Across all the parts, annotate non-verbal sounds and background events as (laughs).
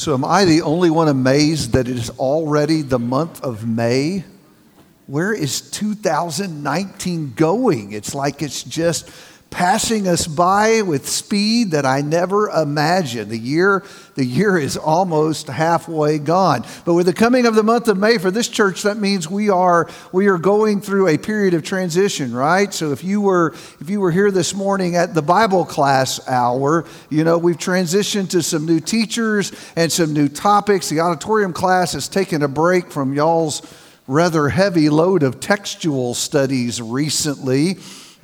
So, am I the only one amazed that it is already the month of May? Where is 2019 going? It's like it's just passing us by with speed that I never imagined. The year, the year is almost halfway gone. But with the coming of the month of May for this church, that means we are we are going through a period of transition, right? So if you were if you were here this morning at the Bible class hour, you know we've transitioned to some new teachers and some new topics. The auditorium class has taken a break from y'all's rather heavy load of textual studies recently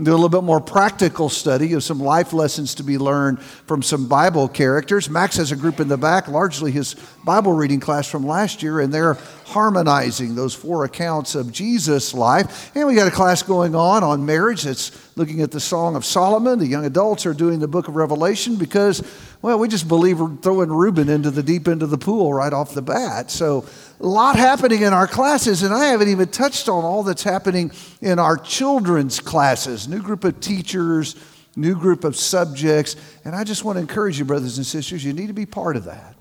do a little bit more practical study of some life lessons to be learned from some Bible characters. Max has a group in the back, largely his Bible reading class from last year, and they're harmonizing those four accounts of Jesus' life. And we got a class going on on marriage that's looking at the Song of Solomon. The young adults are doing the book of Revelation because, well, we just believe we're throwing Reuben into the deep end of the pool right off the bat. So, a lot happening in our classes, and I haven't even touched on all that's happening in our children's classes. New group of teachers, new group of subjects. And I just want to encourage you, brothers and sisters, you need to be part of that.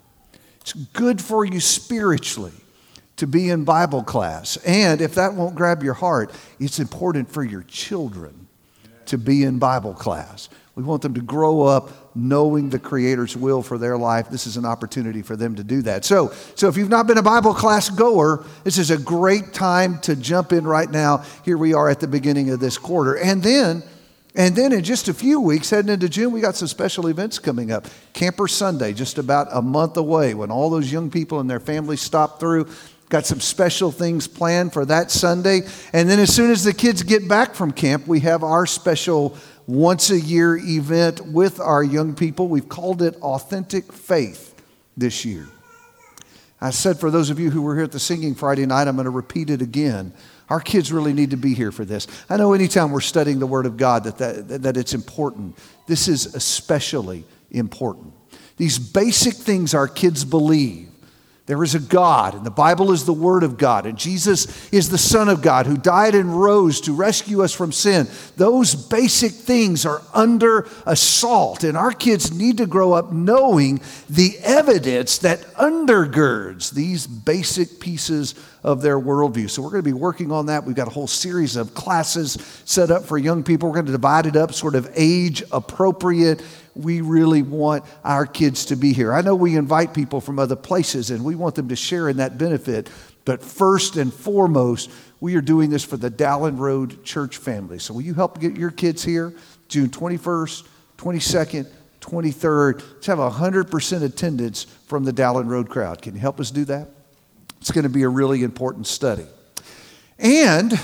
It's good for you spiritually to be in Bible class. And if that won't grab your heart, it's important for your children to be in Bible class. We want them to grow up knowing the Creator's will for their life. This is an opportunity for them to do that. So, so if you've not been a Bible class goer, this is a great time to jump in right now. Here we are at the beginning of this quarter. And then, and then in just a few weeks, heading into June, we got some special events coming up. Camper Sunday, just about a month away, when all those young people and their families stop through. Got some special things planned for that Sunday. And then as soon as the kids get back from camp, we have our special once a year event with our young people. We've called it Authentic Faith this year. I said for those of you who were here at the singing Friday night, I'm going to repeat it again. Our kids really need to be here for this. I know anytime we're studying the Word of God that, that, that it's important. This is especially important. These basic things our kids believe there is a God, and the Bible is the Word of God, and Jesus is the Son of God who died and rose to rescue us from sin. Those basic things are under assault, and our kids need to grow up knowing the evidence that undergirds these basic pieces of their worldview. So, we're going to be working on that. We've got a whole series of classes set up for young people. We're going to divide it up sort of age appropriate we really want our kids to be here. I know we invite people from other places and we want them to share in that benefit, but first and foremost, we are doing this for the Dallin Road church family. So will you help get your kids here June 21st, 22nd, 23rd? Let's have 100% attendance from the Dallin Road crowd. Can you help us do that? It's going to be a really important study. And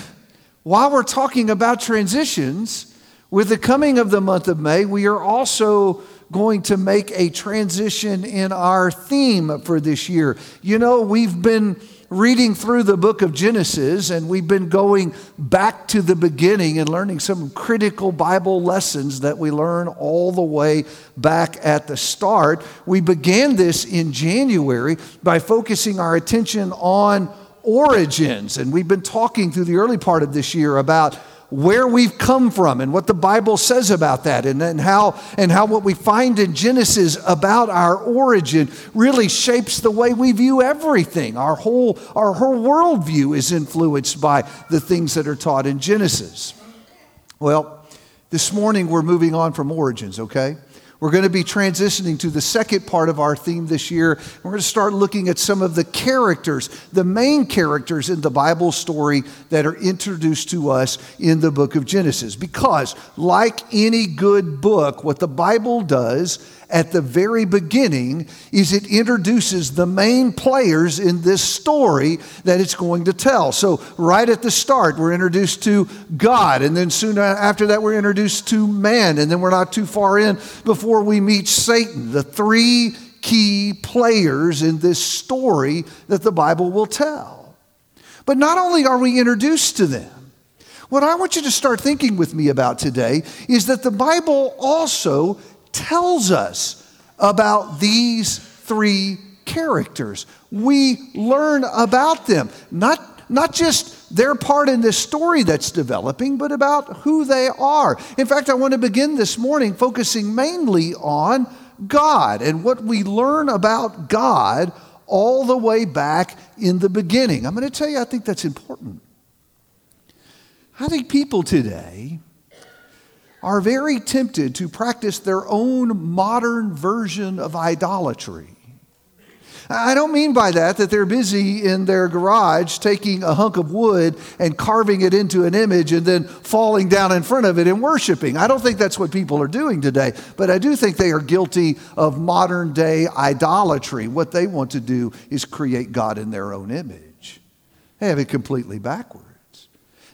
while we're talking about transitions, with the coming of the month of May, we are also going to make a transition in our theme for this year. You know, we've been reading through the book of Genesis and we've been going back to the beginning and learning some critical Bible lessons that we learn all the way back at the start. We began this in January by focusing our attention on origins, and we've been talking through the early part of this year about where we've come from and what the Bible says about that and, and, how, and how what we find in Genesis about our origin really shapes the way we view everything. Our whole, our whole worldview is influenced by the things that are taught in Genesis. Well, this morning we're moving on from origins, okay? We're going to be transitioning to the second part of our theme this year. We're going to start looking at some of the characters, the main characters in the Bible story that are introduced to us in the book of Genesis. Because, like any good book, what the Bible does at the very beginning is it introduces the main players in this story that it's going to tell. So, right at the start, we're introduced to God, and then soon after that, we're introduced to man, and then we're not too far in before we meet Satan. The three key players in this story that the Bible will tell. But not only are we introduced to them, what I want you to start thinking with me about today is that the Bible also tells us about these three characters. We learn about them, not, not just their part in this story that's developing, but about who they are. In fact, I want to begin this morning focusing mainly on God and what we learn about God all the way back in the beginning. I'm going to tell you, I think that's important. I think people today are very tempted to practice their own modern version of idolatry. I don't mean by that that they're busy in their garage taking a hunk of wood and carving it into an image and then falling down in front of it and worshiping. I don't think that's what people are doing today, but I do think they are guilty of modern day idolatry. What they want to do is create God in their own image. They have it completely backwards.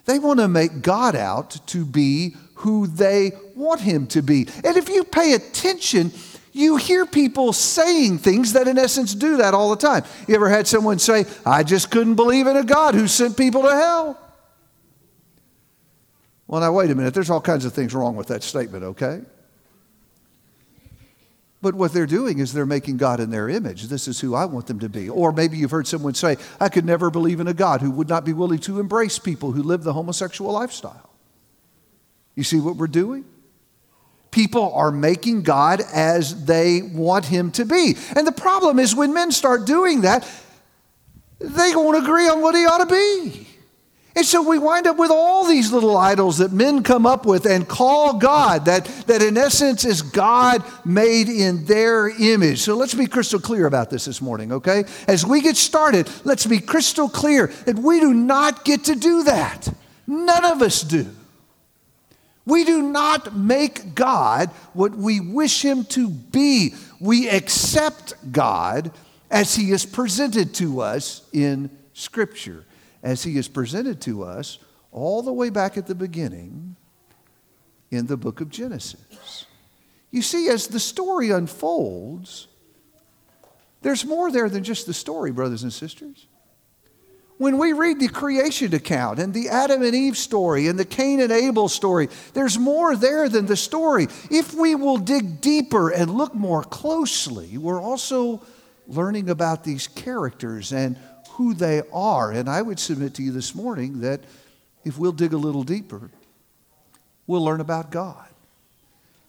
They want to make God out to be who they want him to be. And if you pay attention, you hear people saying things that, in essence, do that all the time. You ever had someone say, I just couldn't believe in a God who sent people to hell? Well, now, wait a minute. There's all kinds of things wrong with that statement, okay? But what they're doing is they're making God in their image. This is who I want them to be. Or maybe you've heard someone say, I could never believe in a God who would not be willing to embrace people who live the homosexual lifestyle. You see what we're doing? People are making God as they want him to be. And the problem is when men start doing that, they won't agree on what he ought to be. And so we wind up with all these little idols that men come up with and call God, that, that in essence is God made in their image. So let's be crystal clear about this this morning, okay? As we get started, let's be crystal clear that we do not get to do that. None of us do. We do not make God what we wish Him to be. We accept God as He is presented to us in Scripture, as He is presented to us all the way back at the beginning in the book of Genesis. You see, as the story unfolds, there's more there than just the story, brothers and sisters. When we read the creation account and the Adam and Eve story and the Cain and Abel story, there's more there than the story. If we will dig deeper and look more closely, we're also learning about these characters and who they are. And I would submit to you this morning that if we'll dig a little deeper, we'll learn about God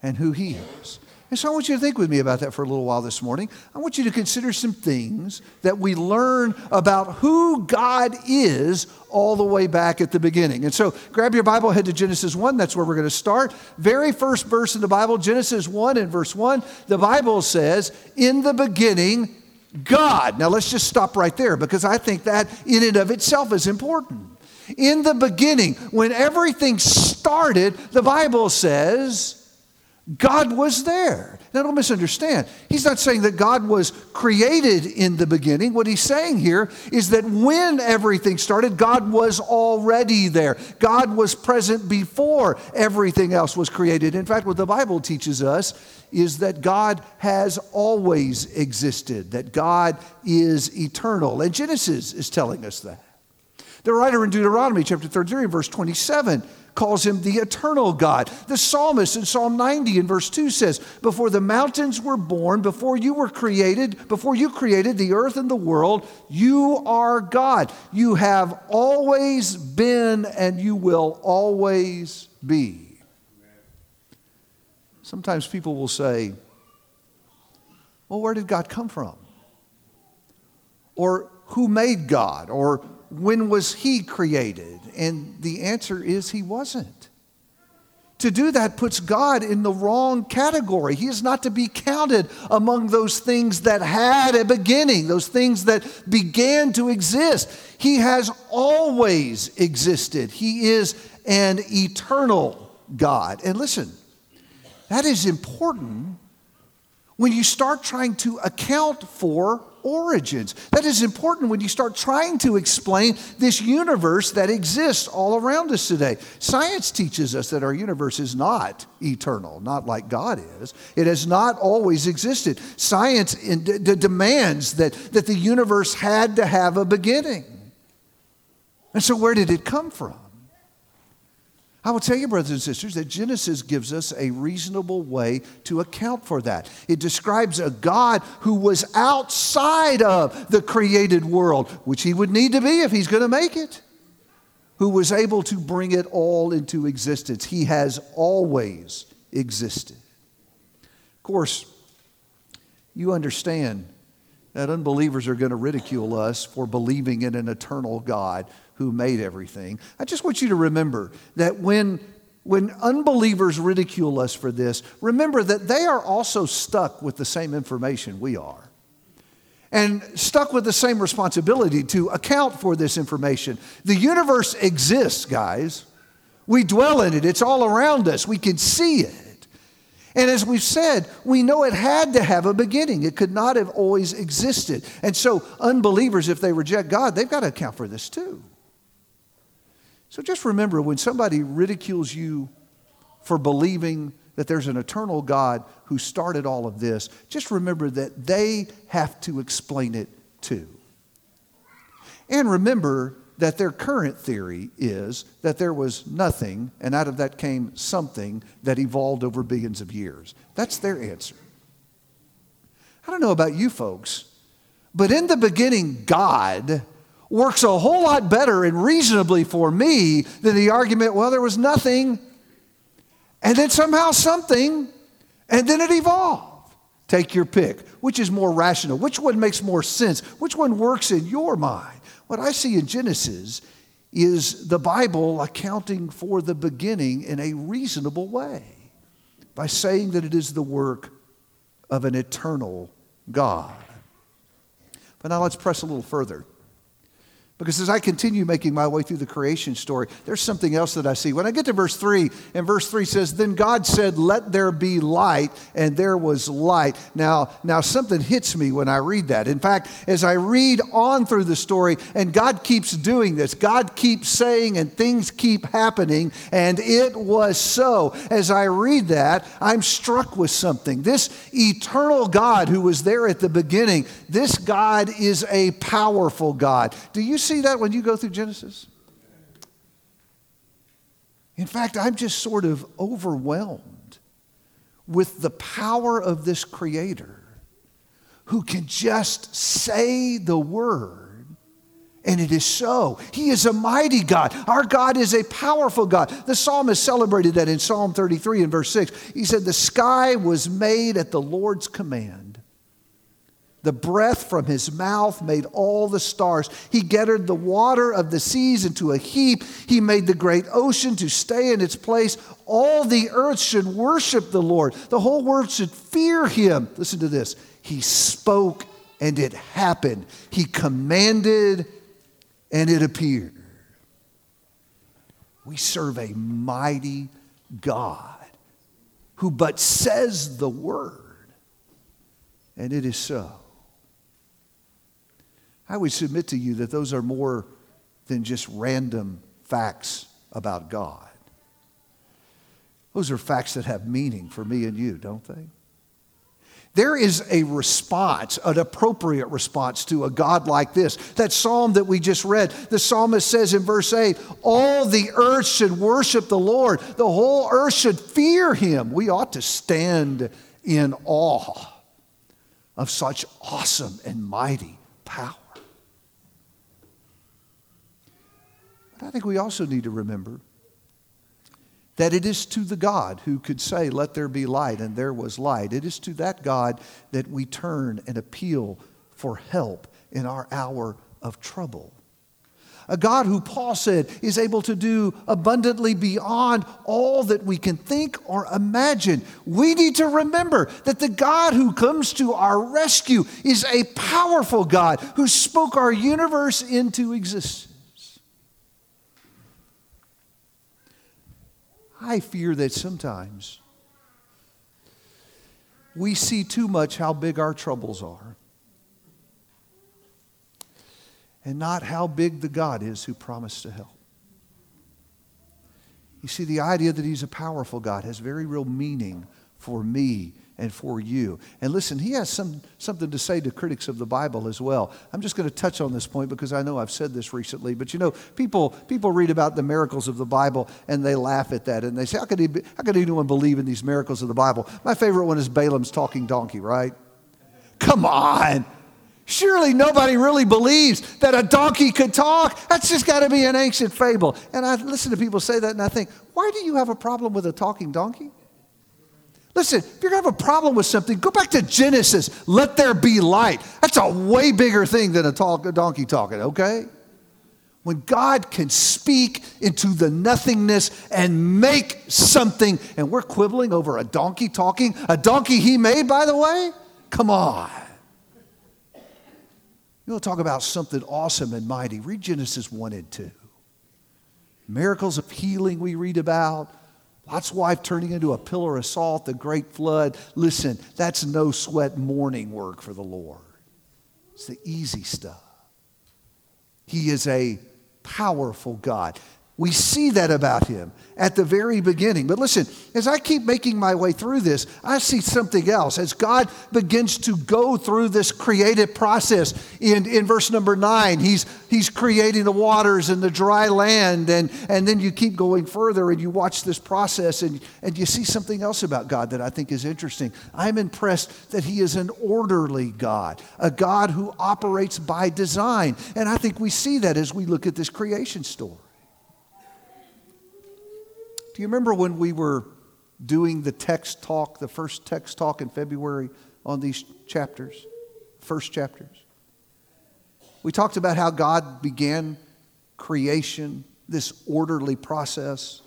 and who He is. And so I want you to think with me about that for a little while this morning. I want you to consider some things that we learn about who God is all the way back at the beginning. And so grab your Bible, head to Genesis 1. That's where we're going to start. Very first verse in the Bible, Genesis 1 and verse 1. The Bible says, In the beginning, God. Now let's just stop right there because I think that in and of itself is important. In the beginning, when everything started, the Bible says, God was there. Now, don't misunderstand. He's not saying that God was created in the beginning. What he's saying here is that when everything started, God was already there. God was present before everything else was created. In fact, what the Bible teaches us is that God has always existed, that God is eternal. And Genesis is telling us that. The writer in Deuteronomy chapter 33, verse 27, calls him the eternal God. The psalmist in Psalm 90 in verse 2 says, Before the mountains were born, before you were created, before you created the earth and the world, you are God. You have always been and you will always be. Sometimes people will say, Well, where did God come from? Or who made God? Or when was he created? And the answer is he wasn't. To do that puts God in the wrong category. He is not to be counted among those things that had a beginning, those things that began to exist. He has always existed. He is an eternal God. And listen, that is important when you start trying to account for origins. That is important when you start trying to explain this universe that exists all around us today. Science teaches us that our universe is not eternal, not like God is. It has not always existed. Science demands that, that the universe had to have a beginning. And so, where did it come from? I will tell you, brothers and sisters, that Genesis gives us a reasonable way to account for that. It describes a God who was outside of the created world, which he would need to be if he's going to make it, who was able to bring it all into existence. He has always existed. Of course, you understand that unbelievers are going to ridicule us for believing in an eternal God who made everything. I just want you to remember that when, when unbelievers ridicule us for this, remember that they are also stuck with the same information we are. And stuck with the same responsibility to account for this information. The universe exists, guys. We dwell in it, it's all around us, we can see it. And as we've said, we know it had to have a beginning. It could not have always existed. And so, unbelievers, if they reject God, they've got to account for this too. So just remember when somebody ridicules you for believing that there's an eternal God who started all of this, just remember that they have to explain it too. And remember that their current theory is that there was nothing, and out of that came something that evolved over billions of years. That's their answer. I don't know about you folks, but in the beginning, God works a whole lot better and reasonably for me than the argument, well, there was nothing, and then somehow something, and then it evolved. Take your pick. Which is more rational? Which one makes more sense? Which one works in your mind? What I see in Genesis is the Bible accounting for the beginning in a reasonable way by saying that it is the work of an eternal God. But now let's press a little further. Because as I continue making my way through the creation story, there's something else that I see. When I get to verse 3, and verse 3 says, Then God said, Let there be light, and there was light. Now, now something hits me when I read that. In fact, as I read on through the story, and God keeps doing this, God keeps saying, and things keep happening, and it was so. As I read that, I'm struck with something. This eternal God who was there at the beginning, this God is a powerful God. Do you see that when you go through Genesis? In fact, I'm just sort of overwhelmed with the power of this Creator who can just say the word and it is so. He is a mighty God. Our God is a powerful God. The psalmist celebrated that in Psalm 33 and verse 6. He said, The sky was made at the Lord's command the breath from his mouth made all the stars. He gathered the water of the seas into a heap. He made the great ocean to stay in its place. All the earth should worship the Lord. The whole world should fear him. Listen to this. He spoke and it happened. He commanded and it appeared. We serve a mighty God who but says the word, and it is so. I would submit to you that those are more than just random facts about God. Those are facts that have meaning for me and you, don't they? There is a response, an appropriate response to a God like this. That psalm that we just read, the psalmist says in verse 8, All the earth should worship the Lord, the whole earth should fear him. We ought to stand in awe of such awesome and mighty power. But I think we also need to remember that it is to the God who could say, Let there be light, and there was light. It is to that God that we turn and appeal for help in our hour of trouble. A God who Paul said is able to do abundantly beyond all that we can think or imagine. We need to remember that the God who comes to our rescue is a powerful God who spoke our universe into existence. I fear that sometimes we see too much how big our troubles are and not how big the God is who promised to help. You see, the idea that He's a powerful God has very real meaning for me and for you. And listen, he has some, something to say to critics of the Bible as well. I'm just going to touch on this point because I know I've said this recently, but you know, people, people read about the miracles of the Bible and they laugh at that and they say, how could, he be, how could anyone believe in these miracles of the Bible? My favorite one is Balaam's talking donkey, right? Come on. Surely nobody really believes that a donkey could talk. That's just got to be an ancient fable. And I listen to people say that and I think, why do you have a problem with a talking donkey? Listen, if you're going to have a problem with something, go back to Genesis. Let there be light. That's a way bigger thing than a, talk, a donkey talking, okay? When God can speak into the nothingness and make something, and we're quibbling over a donkey talking, a donkey he made, by the way? Come on. You want to talk about something awesome and mighty? Read Genesis 1 and 2. Miracles of healing we read about. Lot's wife turning into a pillar of salt, the great flood. Listen, that's no sweat morning work for the Lord. It's the easy stuff. He is a powerful God. We see that about him at the very beginning. But listen, as I keep making my way through this, I see something else. As God begins to go through this creative process, in, in verse number nine, he's, he's creating the waters and the dry land. And, and then you keep going further and you watch this process and, and you see something else about God that I think is interesting. I'm impressed that he is an orderly God, a God who operates by design. And I think we see that as we look at this creation story. Do you remember when we were doing the text talk, the first text talk in February on these chapters, first chapters? We talked about how God began creation, this orderly process,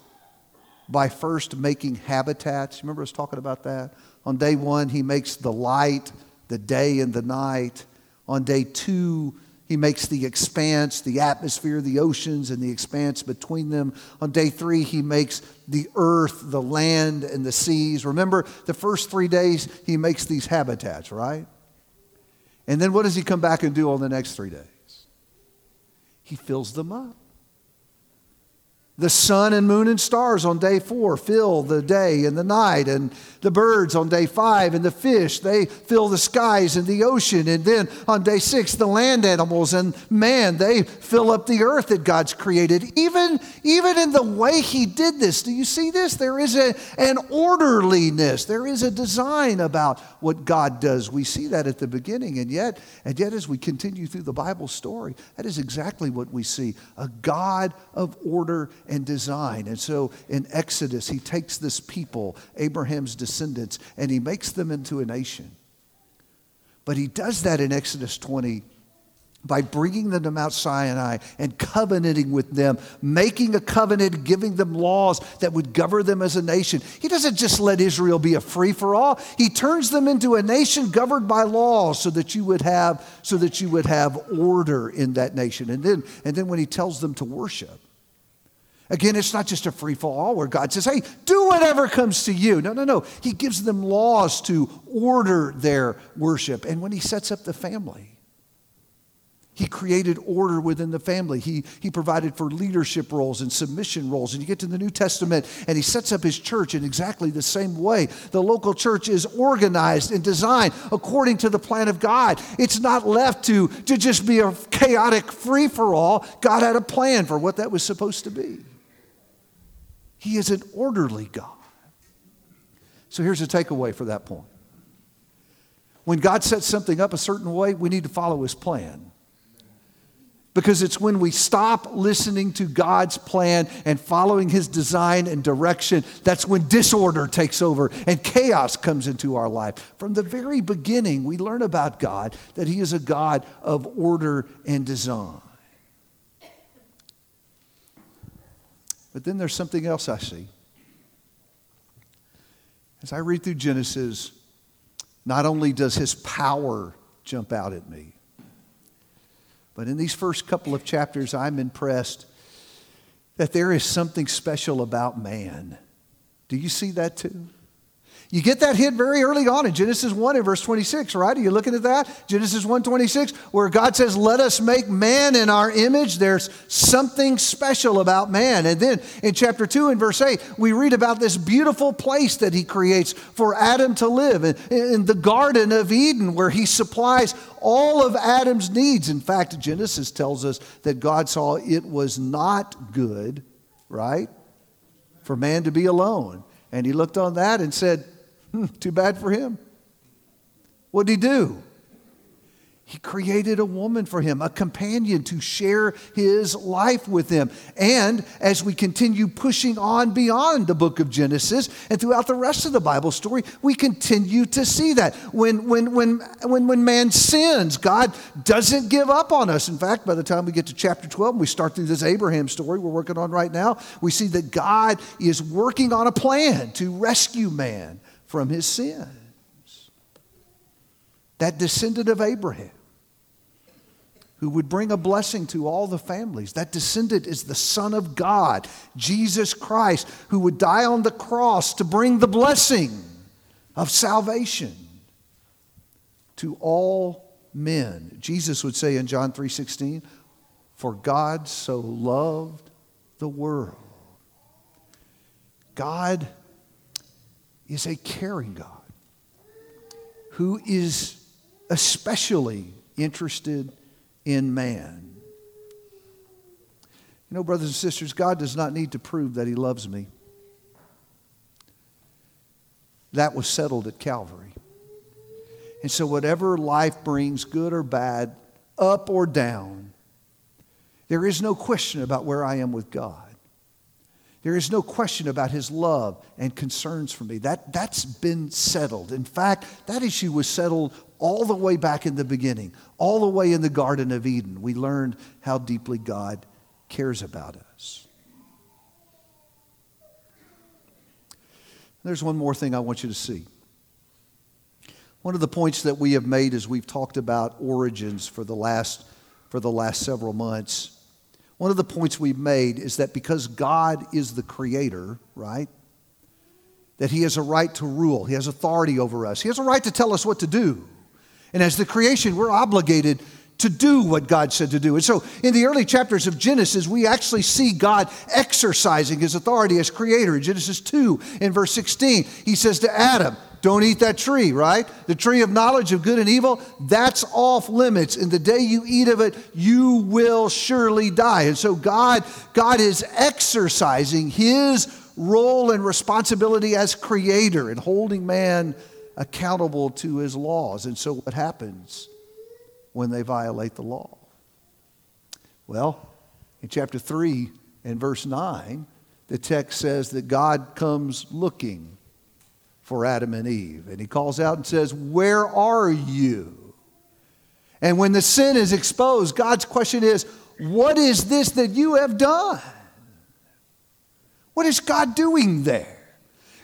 by first making habitats. Remember us talking about that? On day one, he makes the light, the day and the night. On day two, he makes the expanse, the atmosphere, the oceans, and the expanse between them. On day three, he makes the earth, the land, and the seas. Remember, the first three days, he makes these habitats, right? And then what does he come back and do on the next three days? He fills them up. The sun and moon and stars on day four fill the day and the night, and the birds on day five, and the fish, they fill the skies and the ocean. And then on day six, the land animals and man, they fill up the earth that God's created. Even, even in the way He did this, do you see this? There is a, an orderliness, there is a design about what God does. We see that at the beginning, and yet, and yet as we continue through the Bible story, that is exactly what we see a God of order and design. And so in Exodus, he takes this people, Abraham's descendants, and he makes them into a nation. But he does that in Exodus 20 by bringing them to Mount Sinai and covenanting with them, making a covenant, giving them laws that would govern them as a nation. He doesn't just let Israel be a free for all. He turns them into a nation governed by laws so that you would have so that you would have order in that nation. And then and then when he tells them to worship, Again, it's not just a free for all where God says, hey, do whatever comes to you. No, no, no. He gives them laws to order their worship. And when He sets up the family, He created order within the family. He, he provided for leadership roles and submission roles. And you get to the New Testament, and He sets up His church in exactly the same way. The local church is organized and designed according to the plan of God. It's not left to, to just be a chaotic free for all. God had a plan for what that was supposed to be. He is an orderly God. So here's a takeaway for that point. When God sets something up a certain way, we need to follow his plan. Because it's when we stop listening to God's plan and following his design and direction, that's when disorder takes over and chaos comes into our life. From the very beginning, we learn about God that he is a God of order and design. But then there's something else I see. As I read through Genesis, not only does his power jump out at me, but in these first couple of chapters, I'm impressed that there is something special about man. Do you see that too? You get that hint very early on in Genesis 1 and verse 26, right? Are you looking at that? Genesis 1 26, where God says, Let us make man in our image. There's something special about man. And then in chapter 2 and verse 8, we read about this beautiful place that he creates for Adam to live in, in the Garden of Eden, where he supplies all of Adam's needs. In fact, Genesis tells us that God saw it was not good, right, for man to be alone. And he looked on that and said, (laughs) too bad for him. What did he do? He created a woman for him, a companion to share his life with him. And as we continue pushing on beyond the book of Genesis and throughout the rest of the Bible story, we continue to see that. When, when, when, when, when man sins, God doesn't give up on us. In fact, by the time we get to chapter 12 and we start through this Abraham story we're working on right now, we see that God is working on a plan to rescue man from his sins. That descendant of Abraham who would bring a blessing to all the families. That descendant is the Son of God, Jesus Christ, who would die on the cross to bring the blessing of salvation to all men. Jesus would say in John 3:16, "For God so loved the world." God is a caring God who is especially interested in man. You know, brothers and sisters, God does not need to prove that He loves me. That was settled at Calvary. And so, whatever life brings, good or bad, up or down, there is no question about where I am with God. There is no question about his love and concerns for me. That, that's been settled. In fact, that issue was settled all the way back in the beginning, all the way in the Garden of Eden. We learned how deeply God cares about us. There's one more thing I want you to see. One of the points that we have made as we've talked about origins for the last, for the last several months, one of the points we've made is that because God is the creator, right? That he has a right to rule, he has authority over us, he has a right to tell us what to do. And as the creation, we're obligated to do what God said to do. And so in the early chapters of Genesis, we actually see God exercising his authority as creator. In Genesis 2, in verse 16, he says to Adam, Don't eat that tree, right? The tree of knowledge of good and evil, that's off limits. And the day you eat of it, you will surely die. And so God, God is exercising his role and responsibility as creator and holding man accountable to his laws. And so, what happens when they violate the law? Well, in chapter 3 and verse 9, the text says that God comes looking for Adam and Eve. And he calls out and says, Where are you? And when the sin is exposed, God's question is, What is this that you have done? What is God doing there?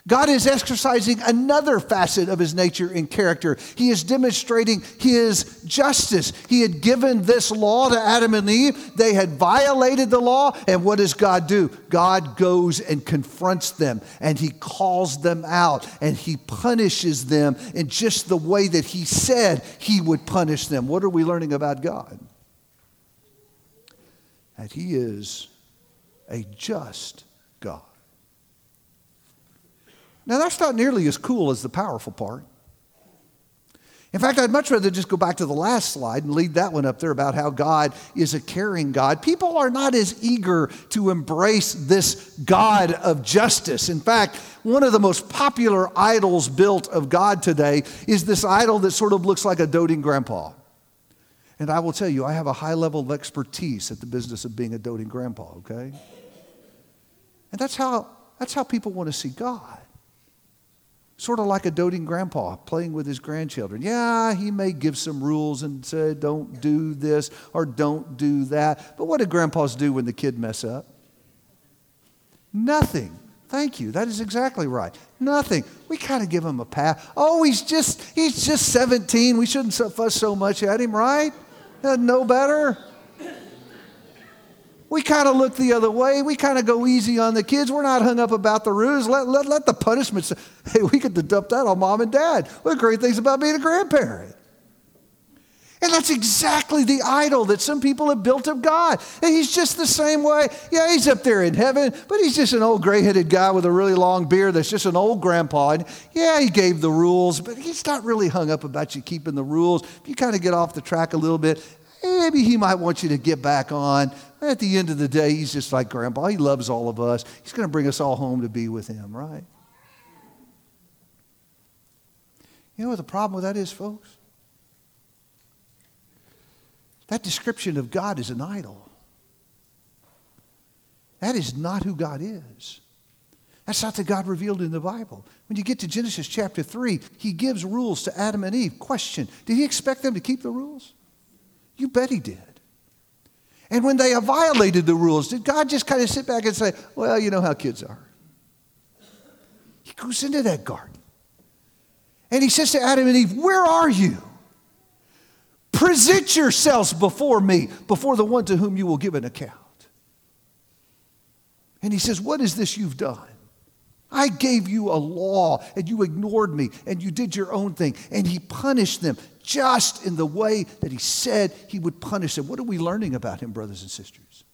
God is exercising another facet of his nature and character. He is demonstrating his justice. He had given this law to Adam and Eve. They had violated the law. And what does God do? God goes and confronts them and he calls them out and he punishes them in just the way that he said he would punish them. What are we learning about God? That he is a just God. Now, that's not nearly as cool as the powerful part. In fact, I'd much rather just go back to the last slide and leave that one up there about how God is a caring God. People are not as eager to embrace this God of justice. In fact, one of the most popular idols built of God today is this idol that sort of looks like a doting grandpa. And I will tell you, I have a high level of expertise at the business of being a doting grandpa, okay? And that's how, that's how people want to see God sort of like a doting grandpa playing with his grandchildren. Yeah, he may give some rules and say, don't do this or don't do that. But what do grandpas do when the kid mess up? Nothing. Thank you. That is exactly right. Nothing. We kind of give him a pass. Oh, he's just he's just 17. We shouldn't fuss so much at him, right? Know better we kind of look the other way. We kind of go easy on the kids. We're not hung up about the rules. Let, let, let the punishments, hey, we to dump that on mom and dad. What great things about being a grandparent? And that's exactly the idol that some people have built of God. And he's just the same way. Yeah, he's up there in heaven, but he's just an old gray headed guy with a really long beard that's just an old grandpa. And yeah, he gave the rules, but he's not really hung up about you keeping the rules. If you kind of get off the track a little bit, maybe he might want you to get back on. At the end of the day, he's just like grandpa. He loves all of us. He's going to bring us all home to be with him, right? You know what the problem with that is, folks? That description of God is an idol. That is not who God is. That's not the God revealed in the Bible. When you get to Genesis chapter 3, he gives rules to Adam and Eve. Question Did he expect them to keep the rules? You bet he did. And when they have violated the rules, did God just kind of sit back and say, Well, you know how kids are? He goes into that garden. And he says to Adam and Eve, Where are you? Present yourselves before me, before the one to whom you will give an account. And he says, What is this you've done? I gave you a law and you ignored me and you did your own thing. And he punished them just in the way that he said he would punish them. What are we learning about him, brothers and sisters?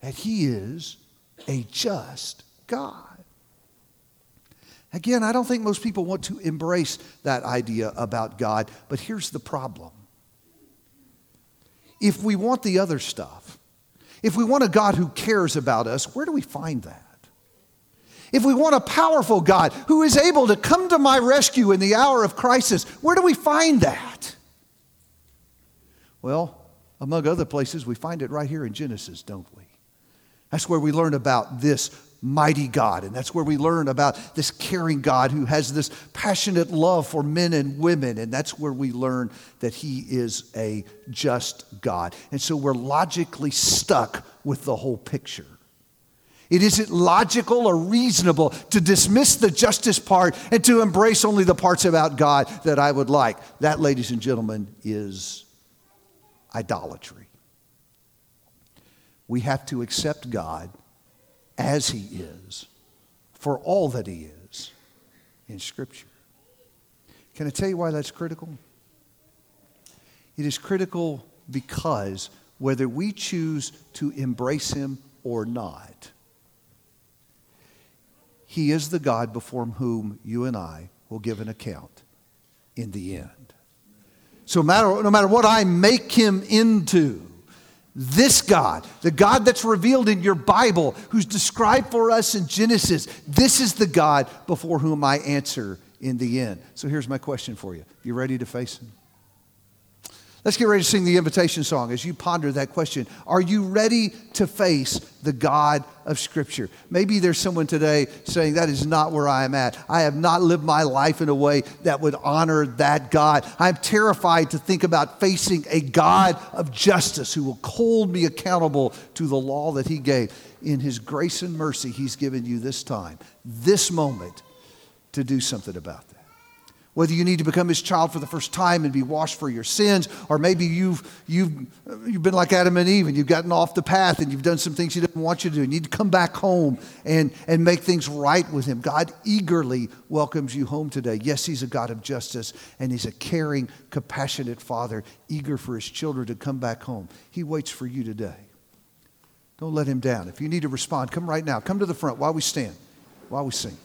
That he is a just God. Again, I don't think most people want to embrace that idea about God, but here's the problem. If we want the other stuff, if we want a God who cares about us, where do we find that? If we want a powerful God who is able to come to my rescue in the hour of crisis, where do we find that? Well, among other places, we find it right here in Genesis, don't we? That's where we learn about this mighty God. And that's where we learn about this caring God who has this passionate love for men and women. And that's where we learn that He is a just God. And so we're logically stuck with the whole picture. It isn't logical or reasonable to dismiss the justice part and to embrace only the parts about God that I would like. That, ladies and gentlemen, is idolatry. We have to accept God as he is for all that he is in Scripture. Can I tell you why that's critical? It is critical because whether we choose to embrace him or not, he is the God before whom you and I will give an account in the end. So, matter, no matter what I make him into, this God, the God that's revealed in your Bible, who's described for us in Genesis, this is the God before whom I answer in the end. So here's my question for you. You ready to face him? Let's get ready to sing the invitation song as you ponder that question. Are you ready to face the God of Scripture? Maybe there's someone today saying, That is not where I am at. I have not lived my life in a way that would honor that God. I'm terrified to think about facing a God of justice who will hold me accountable to the law that He gave. In His grace and mercy, He's given you this time, this moment, to do something about that whether you need to become his child for the first time and be washed for your sins, or maybe you've, you've, you've been like Adam and Eve and you've gotten off the path and you've done some things he didn't want you to do. You need to come back home and, and make things right with him. God eagerly welcomes you home today. Yes, he's a God of justice and he's a caring, compassionate father, eager for his children to come back home. He waits for you today. Don't let him down. If you need to respond, come right now. Come to the front while we stand, while we sing.